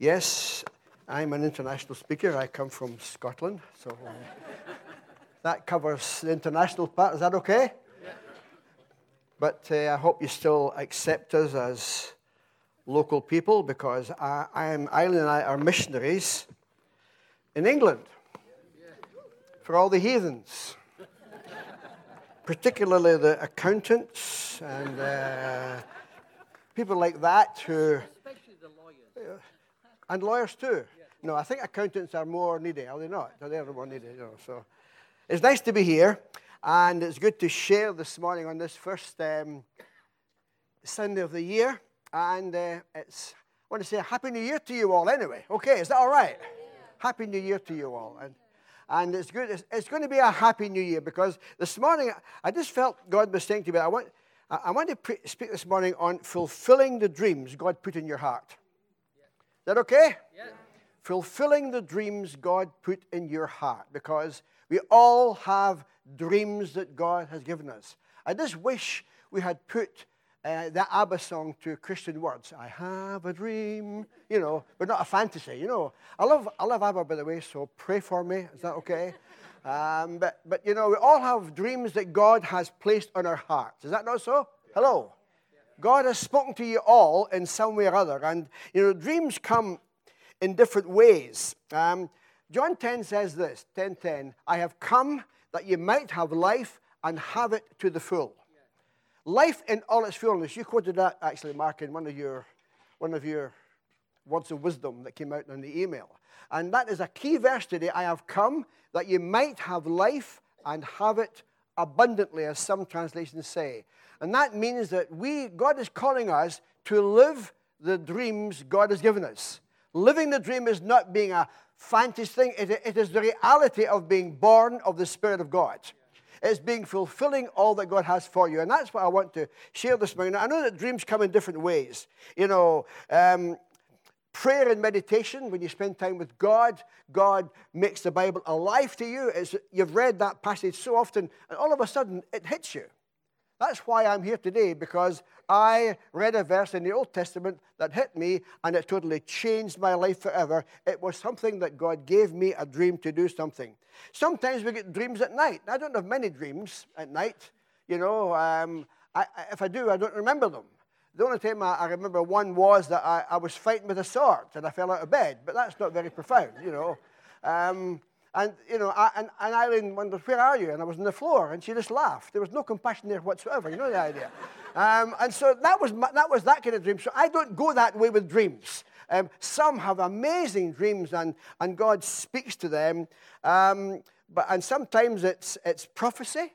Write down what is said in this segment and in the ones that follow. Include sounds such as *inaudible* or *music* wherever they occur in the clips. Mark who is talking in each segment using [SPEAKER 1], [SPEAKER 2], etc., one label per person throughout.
[SPEAKER 1] Yes, I'm an international speaker. I come from Scotland, so uh, that covers the international part. Is that okay? But uh, I hope you still accept us as local people because I, I am, Eileen and I are missionaries in England for all the heathens, particularly the accountants and uh, people like that who. And lawyers too. No, I think accountants are more needy, are they not? Are they ever more needy? You know, so it's nice to be here, and it's good to share this morning on this first um, Sunday of the year. And uh, it's I want to say Happy New Year to you all anyway. Okay, is that all right? Yeah. Happy New Year to you all. And, and it's good. It's, it's, going to be a happy New Year because this morning I just felt God was saying to me, I want, I want to pre- speak this morning on fulfilling the dreams God put in your heart that okay? Yeah. Fulfilling the dreams God put in your heart because we all have dreams that God has given us. I just wish we had put uh, that ABBA song to Christian words. I have a dream, you know, but not a fantasy, you know. I love, I love ABBA, by the way, so pray for me. Is that okay? *laughs* Um, but, but, you know, we all have dreams that God has placed on our hearts. Is that not so? Hello? God has spoken to you all in some way or other. And, you know, dreams come in different ways. Um, John 10 says this 10 10, I have come that you might have life and have it to the full. Life in all its fullness. You quoted that actually, Mark, in one of your, one of your words of wisdom that came out in the email. And that is a key verse today. I have come that you might have life and have it abundantly, as some translations say. And that means that we, God is calling us to live the dreams God has given us. Living the dream is not being a fantasy thing, it, it is the reality of being born of the Spirit of God. It's being fulfilling all that God has for you. And that's what I want to share this morning. I know that dreams come in different ways. You know, um, prayer and meditation, when you spend time with God, God makes the Bible alive to you. It's, you've read that passage so often, and all of a sudden it hits you. That's why I'm here today, because I read a verse in the Old Testament that hit me and it totally changed my life forever. It was something that God gave me a dream to do something. Sometimes we get dreams at night. I don't have many dreams at night. You know, um, I, if I do, I don't remember them. The only time I, I remember one was that I, I, was fighting with a sword and I fell out of bed, but that's not very profound, you know. Um, and, you know, I, and, and Eileen wondered, where are you? And I was on the floor, and she just laughed. There was no compassion there whatsoever, you know the idea. Um, and so that was, my, that was that kind of dream. So I don't go that way with dreams. Um, some have amazing dreams, and, and God speaks to them. Um, but, and sometimes it's, it's prophecy.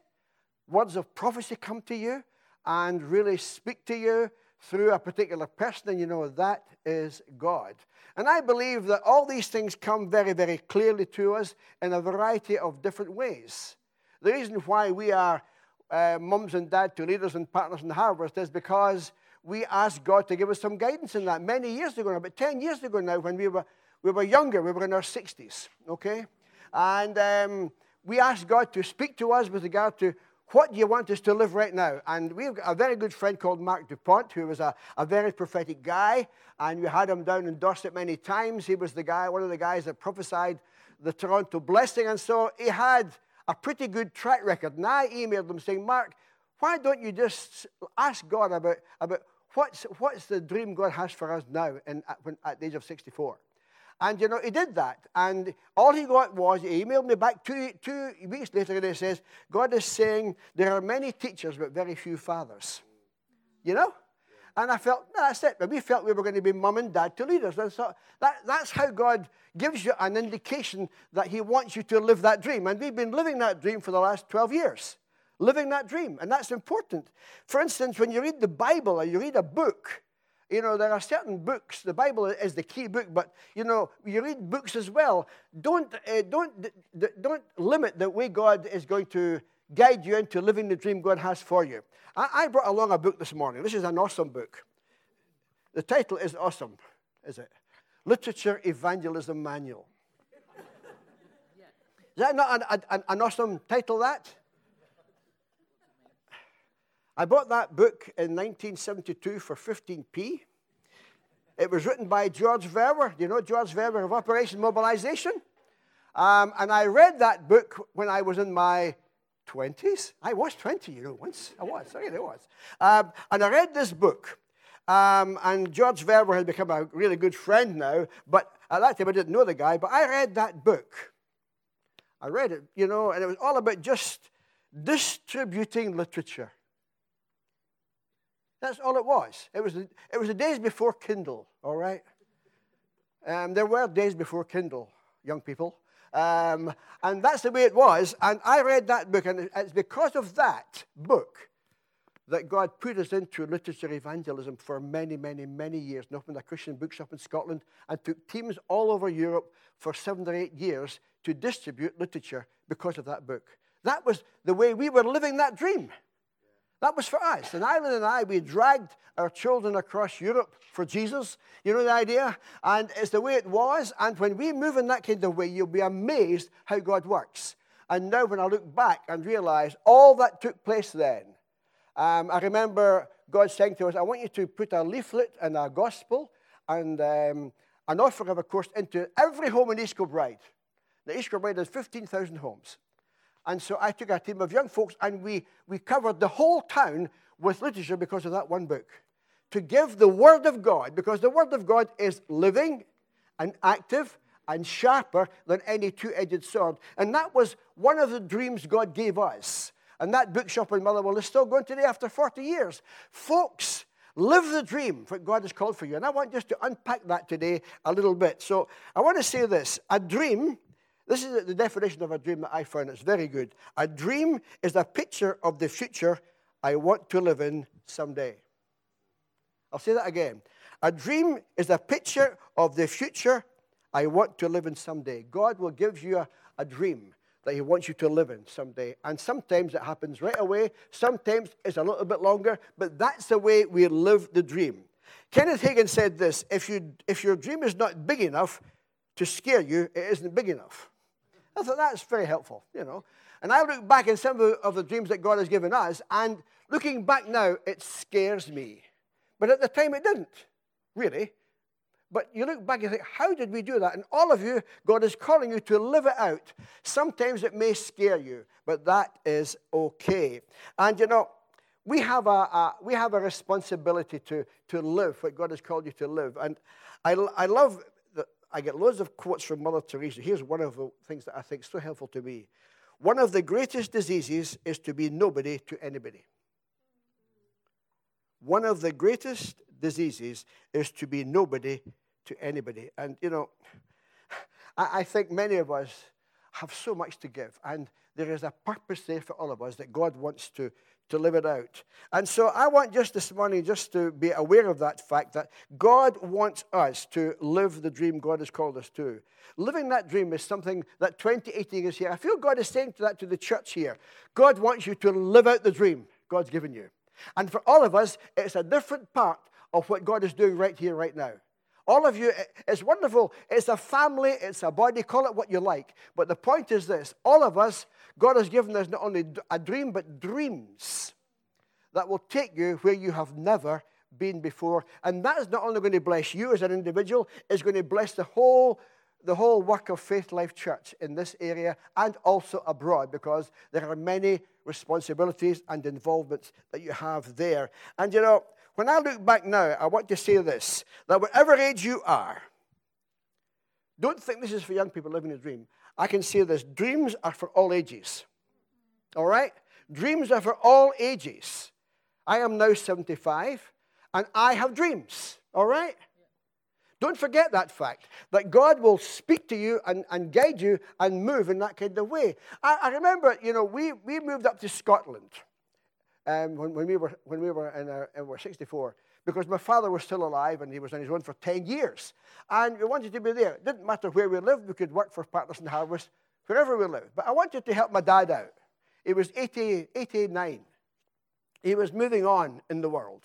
[SPEAKER 1] Words of prophecy come to you and really speak to you through a particular person, and you know that is God. And I believe that all these things come very, very clearly to us in a variety of different ways. The reason why we are uh, mums and dads to leaders and partners in Harvest is because we asked God to give us some guidance in that many years ago, now, about 10 years ago now, when we were, we were younger, we were in our 60s, okay? And um, we asked God to speak to us with regard to what do you want us to live right now? And we've got a very good friend called Marc Dupont, who was a, a very prophetic guy, and we had him down in Dorset many times. He was the guy, one of the guys that prophesied the Toronto blessing, and so he had a pretty good track record. And I emailed him saying, Mark, why don't you just ask God about, about what's, what's the dream God has for us now in, at, when, at the age of 64? And, you know, he did that. And all he got was, he emailed me back two, two weeks later and he says, God is saying there are many teachers but very few fathers. You know? And I felt, no, that's it. But we felt we were going to be mum and dad to leaders. And so that, that's how God gives you an indication that he wants you to live that dream. And we've been living that dream for the last 12 years. Living that dream. And that's important. For instance, when you read the Bible or you read a book, you know, there are certain books. The Bible is the key book, but you know, you read books as well. Don't uh, don't don't limit the way God is going to guide you into living the dream God has for you. I, I brought along a book this morning. This is an awesome book. The title is awesome, is it? Literature Evangelism Manual. *laughs* Is that not an, an, an awesome title? That. I bought that book in 1972 for 15p. It was written by George Verwer. Do you know George Verwer of Operation Mobilization? Um, and I read that book when I was in my 20s. I was 20, you know, once. I was, I really was. Um, and I read this book. Um, and George Verwer had become a really good friend now, but at that time I didn't know the guy. But I read that book. I read it, you know, and it was all about just distributing literature. That's all it was. It was, it was the days before Kindle, all right? Um, there were days before Kindle, young people. Um, and that's the way it was. And I read that book, and it's because of that book that God put us into literature evangelism for many, many, many years and opened a Christian bookshop in Scotland and took teams all over Europe for seven or eight years to distribute literature because of that book. That was the way we were living that dream. That was for us. And Eileen and I, we dragged our children across Europe for Jesus. You know the idea? And it's the way it was. And when we move in that kind of way, you'll be amazed how God works. And now, when I look back and realize all that took place then, um, I remember God saying to us, I want you to put a leaflet and a gospel and um, an offering of a course into every home in East Kilbride. The East Kilbride has 15,000 homes. And so I took a team of young folks and we, we covered the whole town with literature because of that one book. To give the Word of God, because the Word of God is living and active and sharper than any two edged sword. And that was one of the dreams God gave us. And that bookshop in Motherwell is still going today after 40 years. Folks, live the dream, what God has called for you. And I want just to unpack that today a little bit. So I want to say this a dream this is the definition of a dream that I found. It's very good. A dream is a picture of the future I want to live in someday. I'll say that again. A dream is a picture of the future I want to live in someday. God will give you a, a dream that He wants you to live in someday. And sometimes it happens right away, sometimes it's a little bit longer, but that's the way we live the dream. Kenneth Hagin said this if, you, if your dream is not big enough to scare you, it isn't big enough. I thought that's very helpful, you know. And I look back in some of the dreams that God has given us, and looking back now, it scares me. But at the time, it didn't, really. But you look back and think, how did we do that? And all of you, God is calling you to live it out. Sometimes it may scare you, but that is okay. And you know, we have a, a we have a responsibility to, to live what God has called you to live. And I, I love I get loads of quotes from Mother Teresa. Here's one of the things that I think is so helpful to me. One of the greatest diseases is to be nobody to anybody. One of the greatest diseases is to be nobody to anybody. And, you know, I, I think many of us have so much to give. And there is a purpose there for all of us that God wants to, to live it out. And so I want just this morning just to be aware of that fact that God wants us to live the dream God has called us to. Living that dream is something that 2018 is here. I feel God is saying to that to the church here. God wants you to live out the dream God's given you. And for all of us, it's a different part of what God is doing right here, right now. All of you, it's wonderful. It's a family, it's a body, call it what you like. But the point is this all of us, God has given us not only a dream, but dreams that will take you where you have never been before. And that is not only going to bless you as an individual, it's going to bless the whole the whole work of Faith Life Church in this area and also abroad because there are many responsibilities and involvements that you have there. And you know, when I look back now, I want to say this that whatever age you are, don't think this is for young people living a dream. I can say this dreams are for all ages. All right? Dreams are for all ages. I am now 75 and I have dreams. All right? Don't forget that fact that God will speak to you and, and guide you and move in that kind of way. I, I remember, you know, we, we moved up to Scotland um, when, when, we were, when we were in our, we were 64 because my father was still alive and he was on his own for 10 years. And we wanted to be there. It didn't matter where we lived, we could work for Partners in Harvest wherever we lived. But I wanted to help my dad out. He was 80, 89. He was moving on in the world.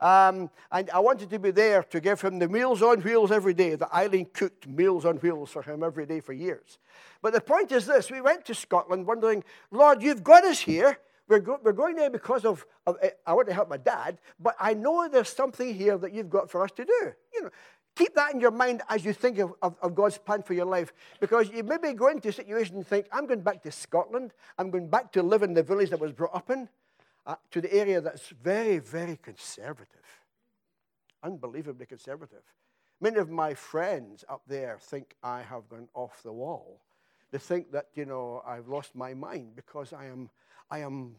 [SPEAKER 1] Um, and I wanted to be there to give him the meals on wheels every day. The Eileen cooked meals on wheels for him every day for years. But the point is this we went to Scotland wondering, Lord, you've got us here. We're, go- we're going there because of, of, eh, I want to help my dad, but I know there's something here that you've got for us to do. You know, keep that in your mind as you think of, of, of God's plan for your life, because you may be going into a situation and think, I'm going back to Scotland, I'm going back to live in the village that was brought up in, uh, to the area that's very, very conservative, unbelievably conservative. Many of my friends up there think I have gone off the wall. They think that, you know, I've lost my mind because I am, I am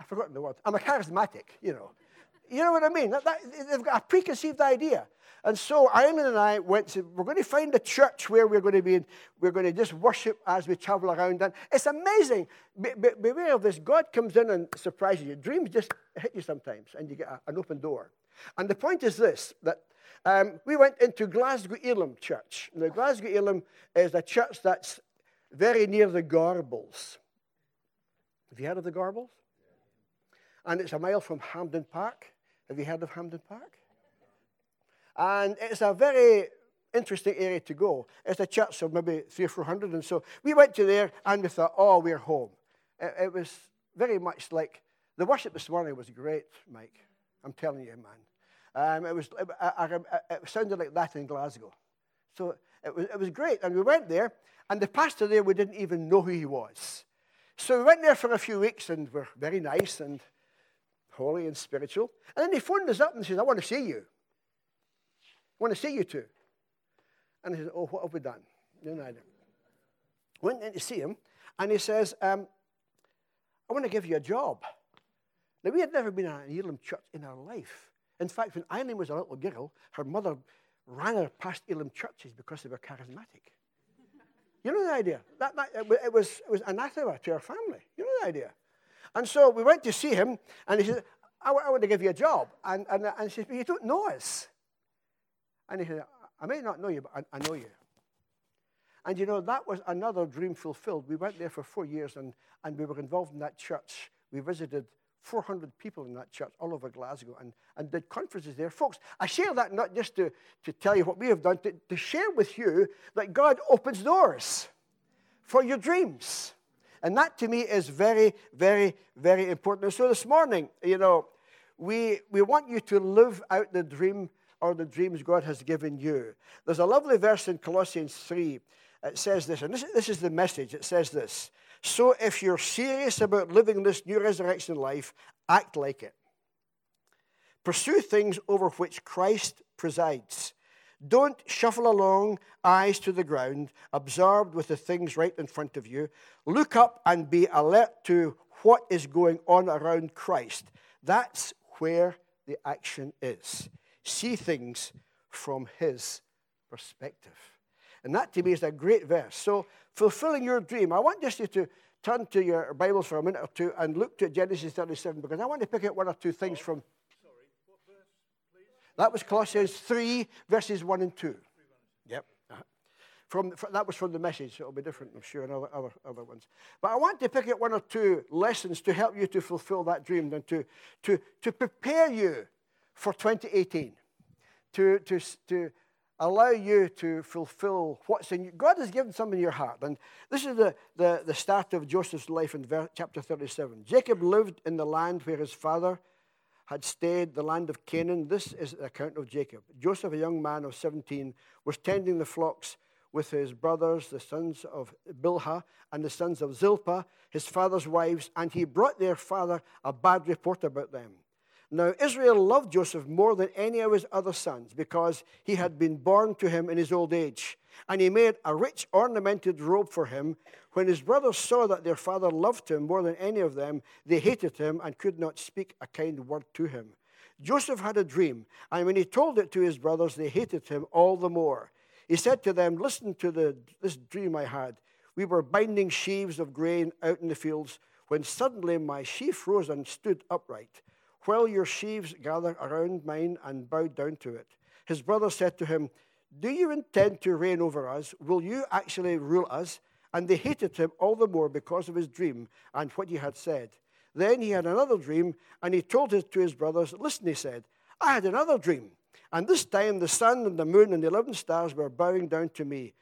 [SPEAKER 1] I've forgotten the word. I'm a charismatic, you know. You know what I mean? That, that, they've got a preconceived idea. And so Eileen and I went to, we're going to find a church where we're going to be, we're going to just worship as we travel around. And it's amazing. Be, be, beware of this. God comes in and surprises you. Dreams just hit you sometimes, and you get a, an open door. And the point is this, that um, we went into Glasgow Elim Church. Now, Glasgow Elim is a church that's very near the Gorbals. Have you heard of the Gorbals? And it's a mile from Hampden Park. Have you heard of Hampden Park? And it's a very interesting area to go. It's a church of maybe three or four hundred. And so we went to there and we thought, oh, we're home. It, it was very much like the worship this morning was great, Mike. I'm telling you, man. Um, it, was, it, it, sounded like that in Glasgow. So it was, it was great. And we went there, and the pastor there, we didn't even know who he was. So we went there for a few weeks, and we're very nice and holy and spiritual. And then he phoned us up and says, I want to see you. I want to see you too. And I said, Oh, what have we done? No, no, no. Went in to see him, and he says, um, I want to give you a job. Now, we had never been in an Elim church in our life. In fact, when Eileen was a little girl, her mother ran her past Elim churches because they were charismatic. You know the idea? That, that, it, was, it was anathema to our family. You know the idea? And so we went to see him, and he said, I, want to give you a job. And, and, and he said, but you don't know us. And he said, I may not know you, but I, I know you. And you know, that was another dream fulfilled. We went there for four years, and, and we were involved in that church. We visited 400 people in that church all over Glasgow and, and did conferences there. Folks, I share that not just to, to tell you what we have done, to, to share with you that God opens doors for your dreams. And that to me is very, very, very important. So this morning, you know, we, we want you to live out the dream or the dreams God has given you. There's a lovely verse in Colossians 3. It says this, and this, this is the message. It says this So if you're serious about living this new resurrection life, act like it. Pursue things over which Christ presides. Don't shuffle along, eyes to the ground, absorbed with the things right in front of you. Look up and be alert to what is going on around Christ. That's where the action is. See things from his perspective. And that to me is a great verse. So, fulfilling your dream, I want just you to turn to your Bibles for a minute or two and look to Genesis 37 because I want to pick out one or two things from that was Colossians 3, verses 1 and 2. Yep. From, that was from the message. It'll be different, I'm sure, in other, other, other ones. But I want to pick out one or two lessons to help you to fulfill that dream and to, to, to prepare you for 2018, to, to, to allow you to fulfill what's in you. God has given something in your heart. And this is the, the, the start of Joseph's life in chapter 37. Jacob lived in the land where his father had stayed the land of Canaan. This is the account of Jacob. Joseph, a young man of 17, was tending the flocks with his brothers, the sons of Bilhah and the sons of Zilpah, his father's wives, and he brought their father a bad report about them. Now, Israel loved Joseph more than any of his other sons because he had been born to him in his old age. And he made a rich ornamented robe for him. When his brothers saw that their father loved him more than any of them, they hated him and could not speak a kind word to him. Joseph had a dream, and when he told it to his brothers, they hated him all the more. He said to them, Listen to the, this dream I had. We were binding sheaves of grain out in the fields when suddenly my sheaf rose and stood upright, while your sheaves gathered around mine and bowed down to it. His brothers said to him, do you intend to reign over us? Will you actually rule us? And they hated him all the more because of his dream and what he had said. Then he had another dream, and he told it to his brothers. Listen, he said, I had another dream, and this time the sun and the moon and the eleven stars were bowing down to me.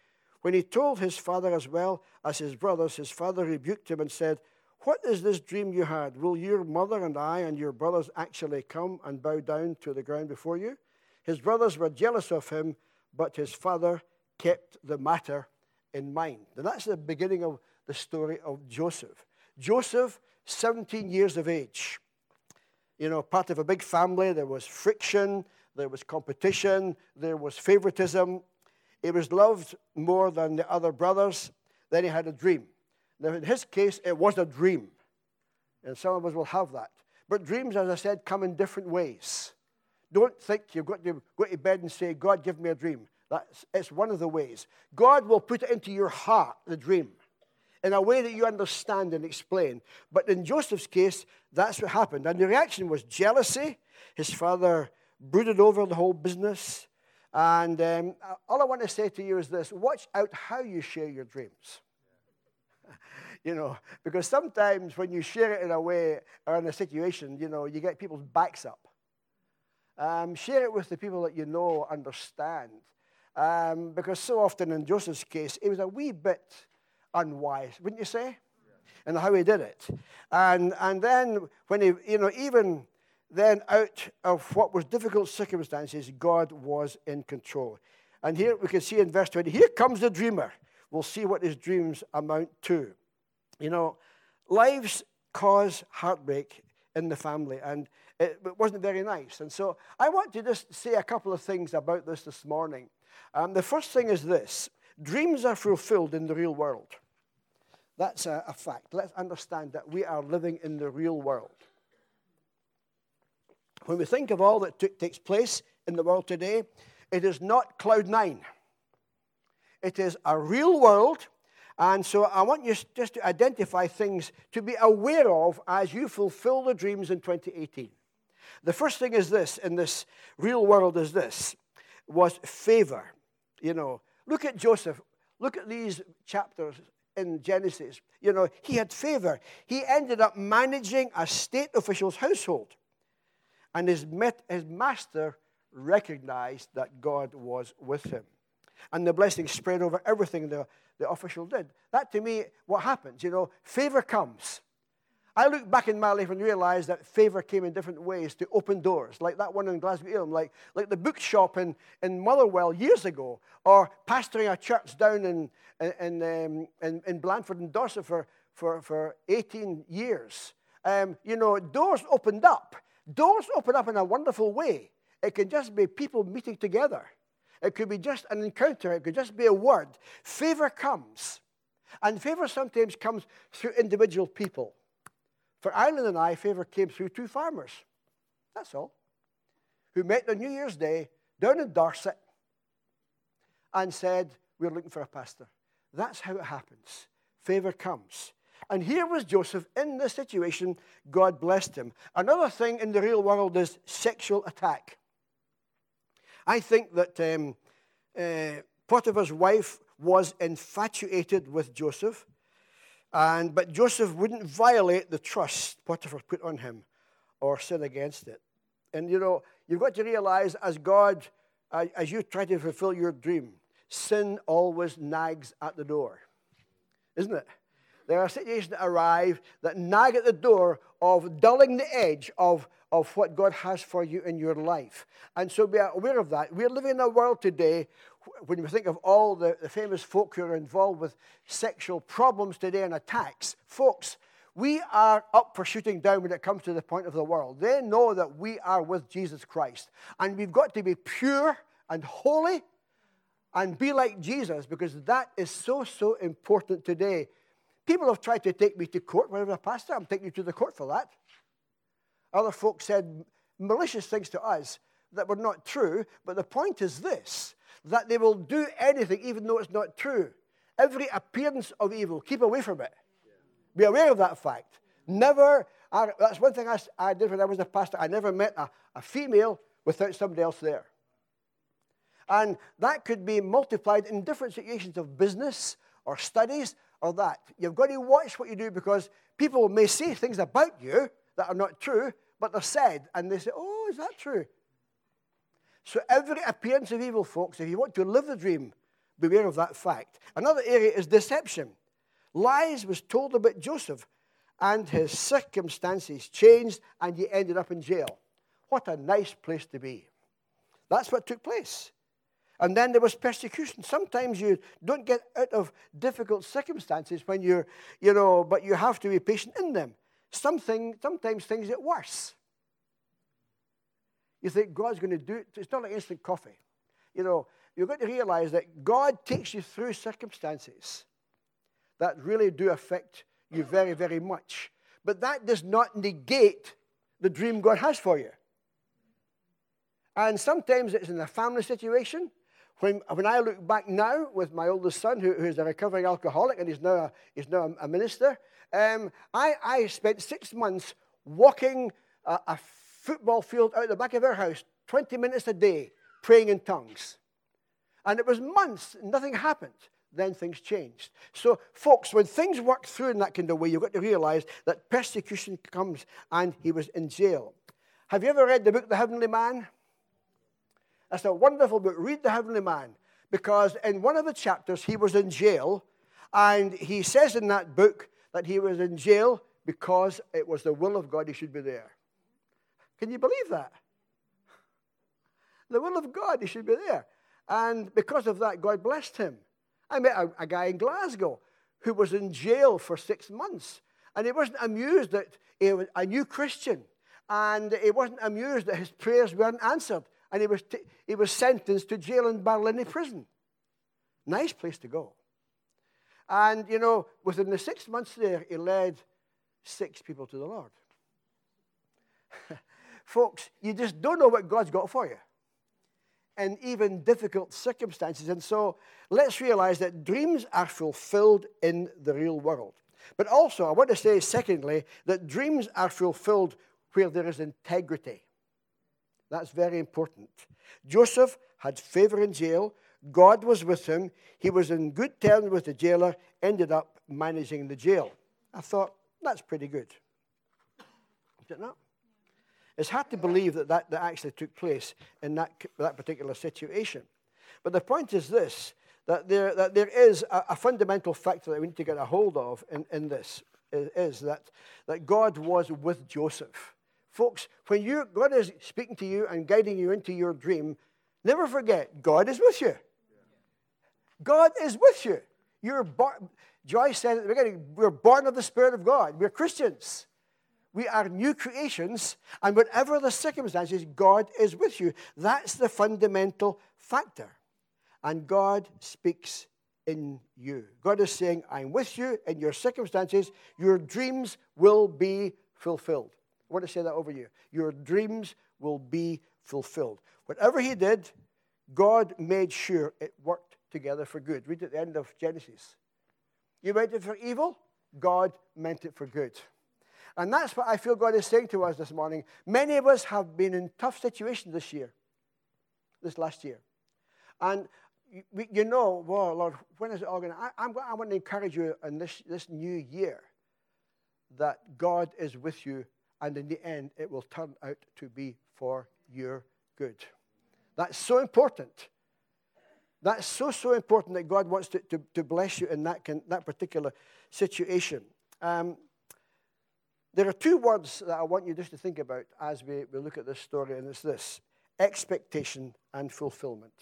[SPEAKER 1] When he told his father as well as his brothers, his father rebuked him and said, What is this dream you had? Will your mother and I and your brothers actually come and bow down to the ground before you? His brothers were jealous of him, but his father kept the matter in mind. And that's the beginning of the story of Joseph. Joseph, 17 years of age. You know, part of a big family, there was friction, there was competition, there was favoritism. He was loved more than the other brothers. Then he had a dream. Now, in his case, it was a dream. And some of us will have that. But dreams, as I said, come in different ways. Don't think you've got to go to bed and say, God, give me a dream. That's, it's one of the ways. God will put it into your heart, the dream, in a way that you understand and explain. But in Joseph's case, that's what happened. And the reaction was jealousy. His father brooded over the whole business. And um, all I want to say to you is this watch out how you share your dreams. *laughs* you know, because sometimes when you share it in a way or in a situation, you know, you get people's backs up. Um, share it with the people that you know understand. Um, because so often in Joseph's case, it was a wee bit unwise, wouldn't you say? Yeah. And how he did it. And, and then when he, you know, even then out of what was difficult circumstances, God was in control. And here we can see in verse 20, here comes the dreamer. We'll see what his dreams amount to. You know, lives cause heartbreak in the family, and it, wasn't very nice. And so I want to just say a couple of things about this this morning. Um, the first thing is this dreams are fulfilled in the real world. That's a, a fact. Let's understand that we are living in the real world. When we think of all that t- takes place in the world today, it is not cloud nine. It is a real world. And so I want you just to identify things to be aware of as you fulfill the dreams in 2018. The first thing is this in this real world is this was favor. You know, look at Joseph. Look at these chapters in Genesis. You know, he had favor. He ended up managing a state official's household. And his, met, his master recognized that God was with him. And the blessing spread over everything the, the official did. That to me, what happens, you know, favor comes. I look back in my life and realize that favor came in different ways to open doors, like that one in Glasgow Elim, like, like the bookshop in, in Motherwell years ago, or pastoring a church down in, in, um, in, in Blandford and Dorset for, for, for 18 years. Um, you know, doors opened up Doors open up in a wonderful way. It can just be people meeting together. It could be just an encounter. It could just be a word. Favor comes. And favor sometimes comes through individual people. For Eileen and I, favor came through two farmers. That's all. Who met on New Year's Day down in Dorset and said, We're looking for a pastor. That's how it happens. Favor comes. And here was Joseph in this situation. God blessed him. Another thing in the real world is sexual attack. I think that um, uh, Potiphar's wife was infatuated with Joseph, and, but Joseph wouldn't violate the trust Potiphar put on him or sin against it. And you know, you've got to realize as God, uh, as you try to fulfill your dream, sin always nags at the door, isn't it? There are situations that arrive that nag at the door of dulling the edge of, of what God has for you in your life. And so be aware of that. We're living in a world today, when we think of all the, the famous folk who are involved with sexual problems today and attacks, folks, we are up for shooting down when it comes to the point of the world. They know that we are with Jesus Christ. And we've got to be pure and holy and be like Jesus because that is so, so important today People have tried to take me to court when I pastor. I'm taking you to the court for that. Other folks said malicious things to us that were not true, but the point is this that they will do anything even though it's not true. Every appearance of evil, keep away from it. Be aware of that fact. Never, I, that's one thing I, I, did when I was a pastor. I never met a, a female without somebody else there. And that could be multiplied in different situations of business or studies or that. You've got to watch what you do because people may say things about you that are not true, but they're said, and they say, Oh, is that true? So, every appearance of evil, folks, if you want to live the dream, beware of that fact. Another area is deception. Lies was told about Joseph, and his circumstances changed, and he ended up in jail. What a nice place to be. That's what took place. And then there was persecution. Sometimes you don't get out of difficult circumstances when you're, you know, but you have to be patient in them. Something, sometimes things get worse. You think God's going to do it. It's not like instant coffee. You know, you've got to realize that God takes you through circumstances that really do affect you very, very much. But that does not negate the dream God has for you. And sometimes it's in a family situation. When, when I look back now with my oldest son, who, who's a recovering alcoholic and he's now a, now a minister, um, I, I spent six months walking a, a football field out the back of our house, 20 minutes a day, praying in tongues. And it was months, nothing happened. Then things changed. So, folks, when things work through in that kind of way, you've got to realize that persecution comes, and he was in jail. Have you ever read the book The Heavenly Man? That's a wonderful book. Read The Heavenly Man because in one of the chapters he was in jail, and he says in that book that he was in jail because it was the will of God he should be there. Can you believe that? The will of God, he should be there. And because of that, God blessed him. I met a, a guy in Glasgow who was in jail for six months, and he wasn't amused that he was a new Christian, and he wasn't amused that his prayers weren't answered and he was, t- he was sentenced to jail in Barlinnie prison. Nice place to go. And, you know, within the six months there, he led six people to the Lord. *laughs* Folks, you just don't know what God's got for you. And even difficult circumstances. And so let's realize that dreams are fulfilled in the real world. But also, I want to say, secondly, that dreams are fulfilled where there is integrity. That's very important. Joseph had favor in jail. God was with him. He was in good terms with the jailer, ended up managing the jail. I thought, that's pretty good. Is it not? It's hard to believe that that, that actually took place in that, that particular situation. But the point is this that there, that there is a, a fundamental factor that we need to get a hold of in, in this is, that, that God was with Joseph. Folks, when you, God is speaking to you and guiding you into your dream, never forget God is with you. God is with you. You're Joyce said at the beginning, we're born of the Spirit of God. We're Christians. We are new creations, and whatever the circumstances, God is with you. That's the fundamental factor. And God speaks in you. God is saying, I'm with you in your circumstances. Your dreams will be fulfilled. I want to say that over you. Your dreams will be fulfilled. Whatever he did, God made sure it worked together for good. Read at the end of Genesis. You meant it for evil, God meant it for good. And that's what I feel God is saying to us this morning. Many of us have been in tough situations this year, this last year. And you know, well, Lord, when is it all going to? I, I want to encourage you in this, this new year that God is with you and in the end, it will turn out to be for your good. That's so important. That's so, so important that God wants to, to, to bless you in that, can, that particular situation. Um, there are two words that I want you just to think about as we, we look at this story, and it's this expectation and fulfillment.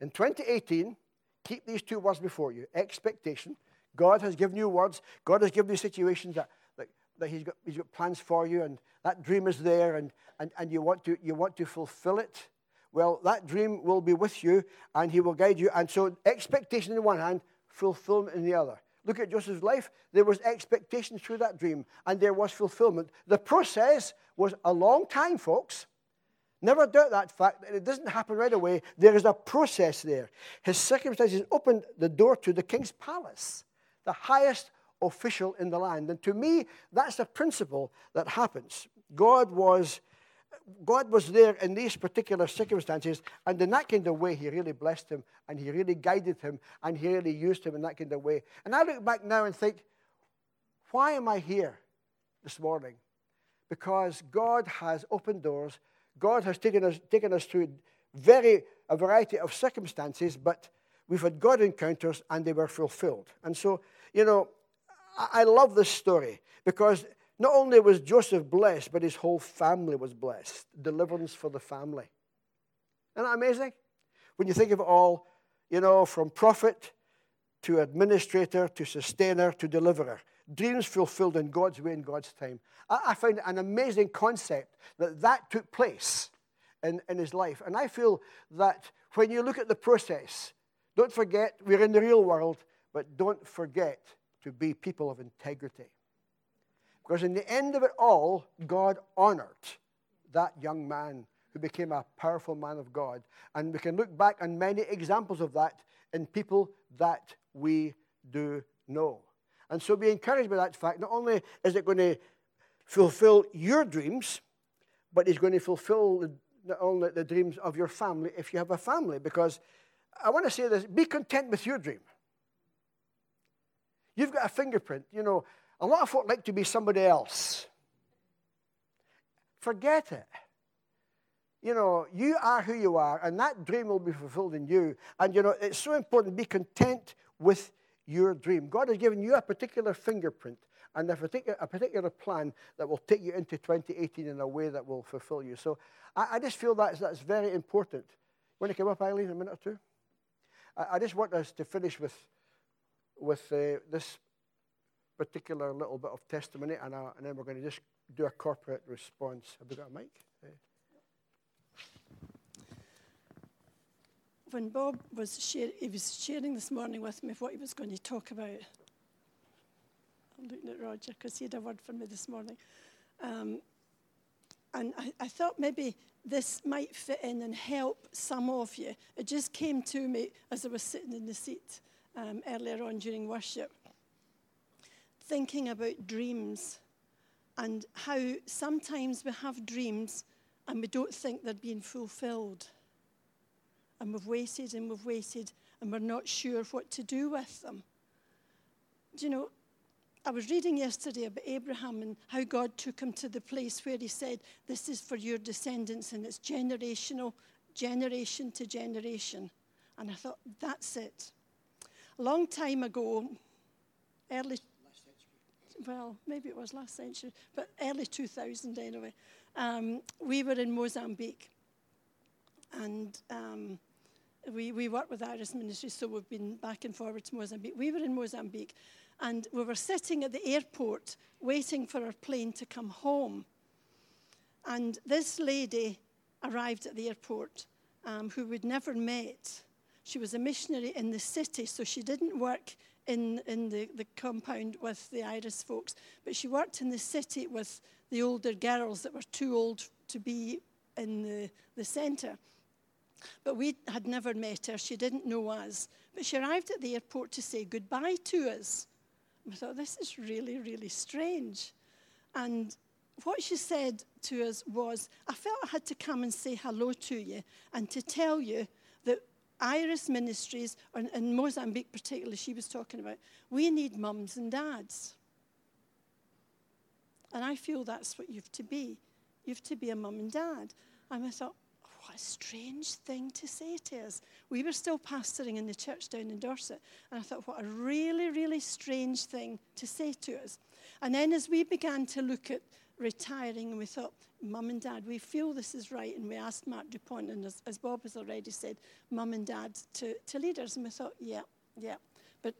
[SPEAKER 1] In 2018, keep these two words before you expectation. God has given you words, God has given you situations that that he's got, he's got plans for you and that dream is there and, and, and you, want to, you want to fulfill it, well, that dream will be with you and he will guide you. And so, expectation in one hand, fulfillment in the other. Look at Joseph's life. There was expectation through that dream and there was fulfillment. The process was a long time, folks. Never doubt that fact that it doesn't happen right away. There is a process there. His circumstances opened the door to the king's palace, the highest official in the land. And to me, that's a principle that happens. God was, God was there in these particular circumstances, and in that kind of way, He really blessed him, and He really guided him, and He really used him in that kind of way. And I look back now and think, why am I here this morning? Because God has opened doors. God has taken us, taken us through very a variety of circumstances, but we've had God encounters and they were fulfilled. And so, you know, I, love this story because not only was Joseph blessed, but his whole family was blessed. Deliverance for the family. Isn't that amazing? When you think of it all, you know, from prophet to administrator to sustainer to deliverer. Dreams fulfilled in God's way in God's time. I, I find an amazing concept that that took place in, in his life. And I feel that when you look at the process, don't forget we're in the real world, but don't forget to be people of integrity. Because in the end of it all, God honored that young man who became a powerful man of God. And we can look back on many examples of that in people that we do know. And so be encouraged by that fact. Not only is it going to fulfill your dreams, but it's going to fulfill not only the dreams of your family if you have a family. Because I want to say this be content with your dream. You've got a fingerprint. You know, a lot of folk like to be somebody else. Forget it. You know, you are who you are, and that dream will be fulfilled in you. And, you know, it's so important to be content with your dream. God has given you a particular fingerprint and a particular, a particular plan that will take you into 2018 in a way that will fulfill you. So I, I just feel that's, that's very important. When to come up, Eileen, a minute or two? I, I just want us to finish with, with uh, this particular little bit of testimony, and, uh, and then we're going to just do a corporate response. Have we got a mic? Uh,
[SPEAKER 2] when Bob was, share, he was sharing this morning with me what he was going to talk about, I'm looking at Roger because he had a word for me this morning. Um, and I, I, thought maybe this might fit in and help some of you. It just came to me as I was sitting in the seat um, earlier on during worship, thinking about dreams and how sometimes we have dreams and we don't think they're being fulfilled and we've waited and we've waited and we're not sure what to do with them. Do you know, I was reading yesterday about Abraham and how God took him to the place where he said, This is for your descendants and it's generational, generation to generation. And I thought, That's it. Long time ago, early, well, maybe it was last century, but early 2000 anyway, um, we were in Mozambique. And um, we, we work with Iris Ministry, so we've been back and forward to Mozambique. We were in Mozambique, and we were sitting at the airport waiting for our plane to come home. And this lady arrived at the airport um, who we'd never met. She was a missionary in the city, so she didn't work in, in the, the compound with the Iris folks, but she worked in the city with the older girls that were too old to be in the, the centre. But we had never met her. She didn't know us. But she arrived at the airport to say goodbye to us. We thought, this is really, really strange. And what she said to us was, I felt I had to come and say hello to you and to tell you Iris Ministries, and in Mozambique particularly, she was talking about, we need mums and dads. And I feel that's what you have to be. You have to be a mum and dad. And I thought, what a strange thing to say to us. We were still pastoring in the church down in Dorset, and I thought, what a really, really strange thing to say to us. And then as we began to look at retiring, and we thought, Mum and Dad, we feel this is right, and we asked Marc Dupont, and as, as Bob has already said, Mum and Dad to, to leaders, and we thought, yeah, yeah. But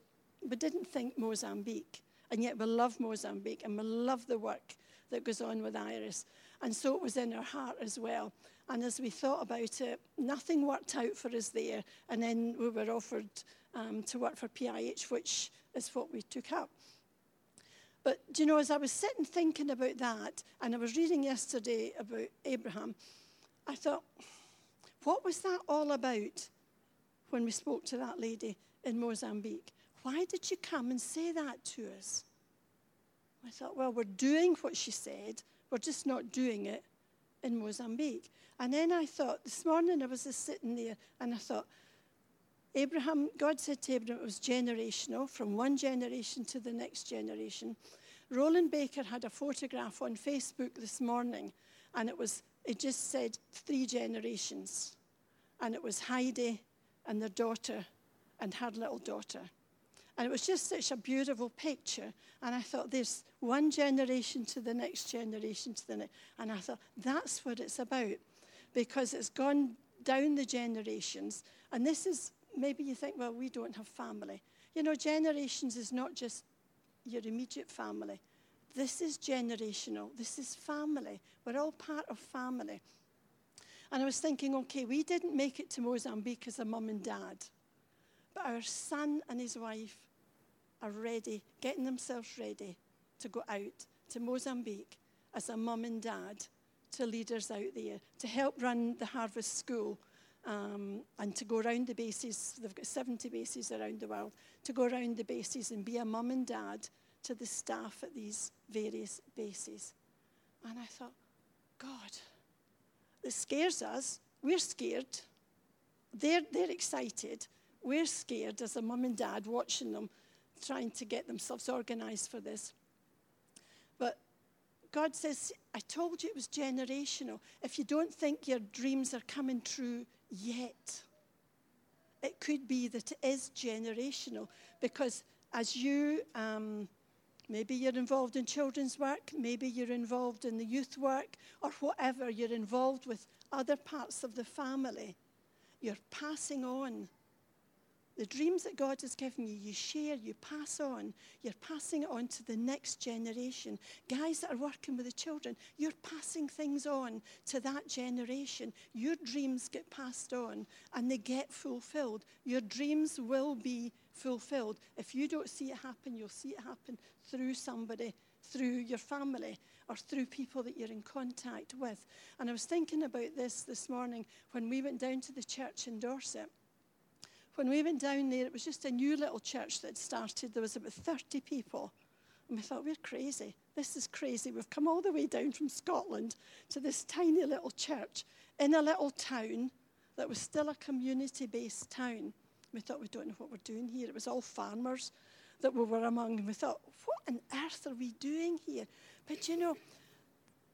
[SPEAKER 2] we didn't think Mozambique, and yet we love Mozambique, and we love the work that goes on with Iris. And so it was in our heart as well. And as we thought about it, nothing worked out for us there. And then we were offered um, to work for PIH, which is what we took up. But do you know, as I was sitting thinking about that, and I was reading yesterday about Abraham, I thought, what was that all about when we spoke to that lady in Mozambique? Why did you come and say that to us? I thought, well, we're doing what she said, we're just not doing it in Mozambique. And then I thought, this morning I was just sitting there and I thought, Abraham, God said to Abraham it was generational, from one generation to the next generation. Rolland Baker had a photograph on Facebook this morning, and it was it just said three generations. And it was Heidi and their daughter and her little daughter. And it was just such a beautiful picture. And I thought, there's one generation to the next generation to the next. And I thought, that's what it's about. Because it's gone down the generations. And this is, maybe you think, well, we don't have family. You know, generations is not just your immediate family. This is generational. This is family. We're all part of family. And I was thinking, okay, we didn't make it to Mozambique as a mum and dad, but our son and his wife are ready, getting themselves ready to go out to Mozambique as a mum and dad to leaders out there to help run the Harvest School um, and to go around the bases. They've got 70 bases around the world to go around the bases and be a mum and dad to the staff at these various bases. And I thought, God, this scares us. We're scared. They're, they're excited. We're scared as a mum and dad watching them trying to get themselves organized for this. But God says, I told you it was generational. If you don't think your dreams are coming true yet, it could be that it is generational because as you, um, maybe you're involved in children's work, maybe you're involved in the youth work, or whatever, you're involved with other parts of the family, you're passing on the dreams that God has given you, you share, you pass on. You're passing it on to the next generation. Guys that are working with the children, you're passing things on to that generation. Your dreams get passed on and they get fulfilled. Your dreams will be fulfilled. If you don't see it happen, you'll see it happen through somebody, through your family, or through people that you're in contact with. And I was thinking about this this morning when we went down to the church in Dorset when we went down there, it was just a new little church that started. There was about 30 people. And we thought, we're crazy. This is crazy. We've come all the way down from Scotland to this tiny little church in a little town that was still a community based town. We thought, we don't know what we're doing here. It was all farmers that we were among. And we thought, what on earth are we doing here? But you know,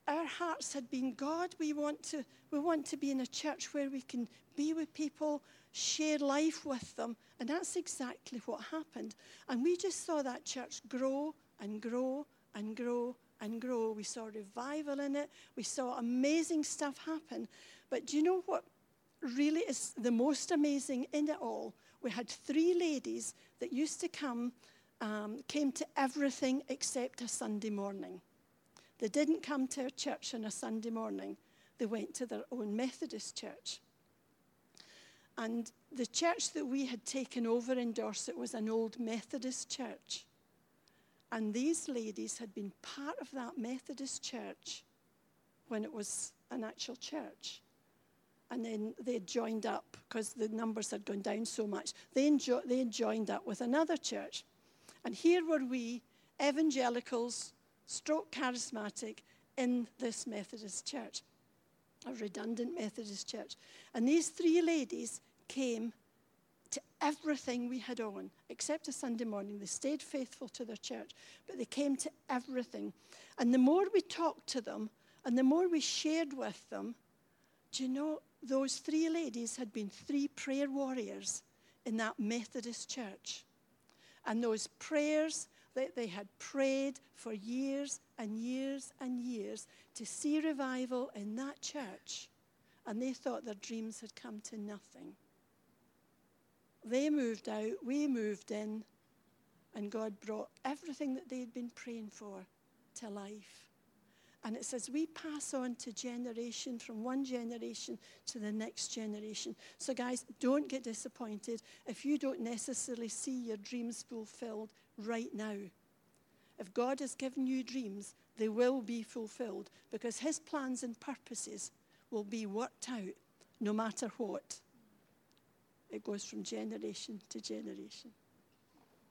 [SPEAKER 2] our hearts had been God, we want to we want to be in a church where we can be with people, share life with them, and that's exactly what happened. And we just saw that church grow and grow and grow and grow. We saw revival in it. We saw amazing stuff happen. But do you know what really is the most amazing in it all? We had three ladies that used to come, um, came to everything except a Sunday morning. They didn't come to our church on a Sunday morning, they went to their own Methodist church. And the church that we had taken over in Dorset was an old Methodist church. And these ladies had been part of that Methodist church when it was an actual church. And then they joined up because the numbers had gone down so much. They, enjo- they joined up with another church. And here were we, evangelicals, stroke charismatic in this Methodist church, a redundant Methodist church. And these three ladies came to everything we had on, except a Sunday morning. They stayed faithful to their church, but they came to everything. And the more we talked to them and the more we shared with them, do you know, those three ladies had been three prayer warriors in that Methodist church. And those prayers that they had prayed for years and years and years to see revival in that church, and they thought their dreams had come to nothing. They moved out, we moved in, and God brought everything that they had been praying for to life. And it says we pass on to generation from one generation to the next generation. So, guys, don't get disappointed if you don't necessarily see your dreams fulfilled right now. If God has given you dreams, they will be fulfilled because His plans and purposes will be worked out no matter what. It goes from generation to generation.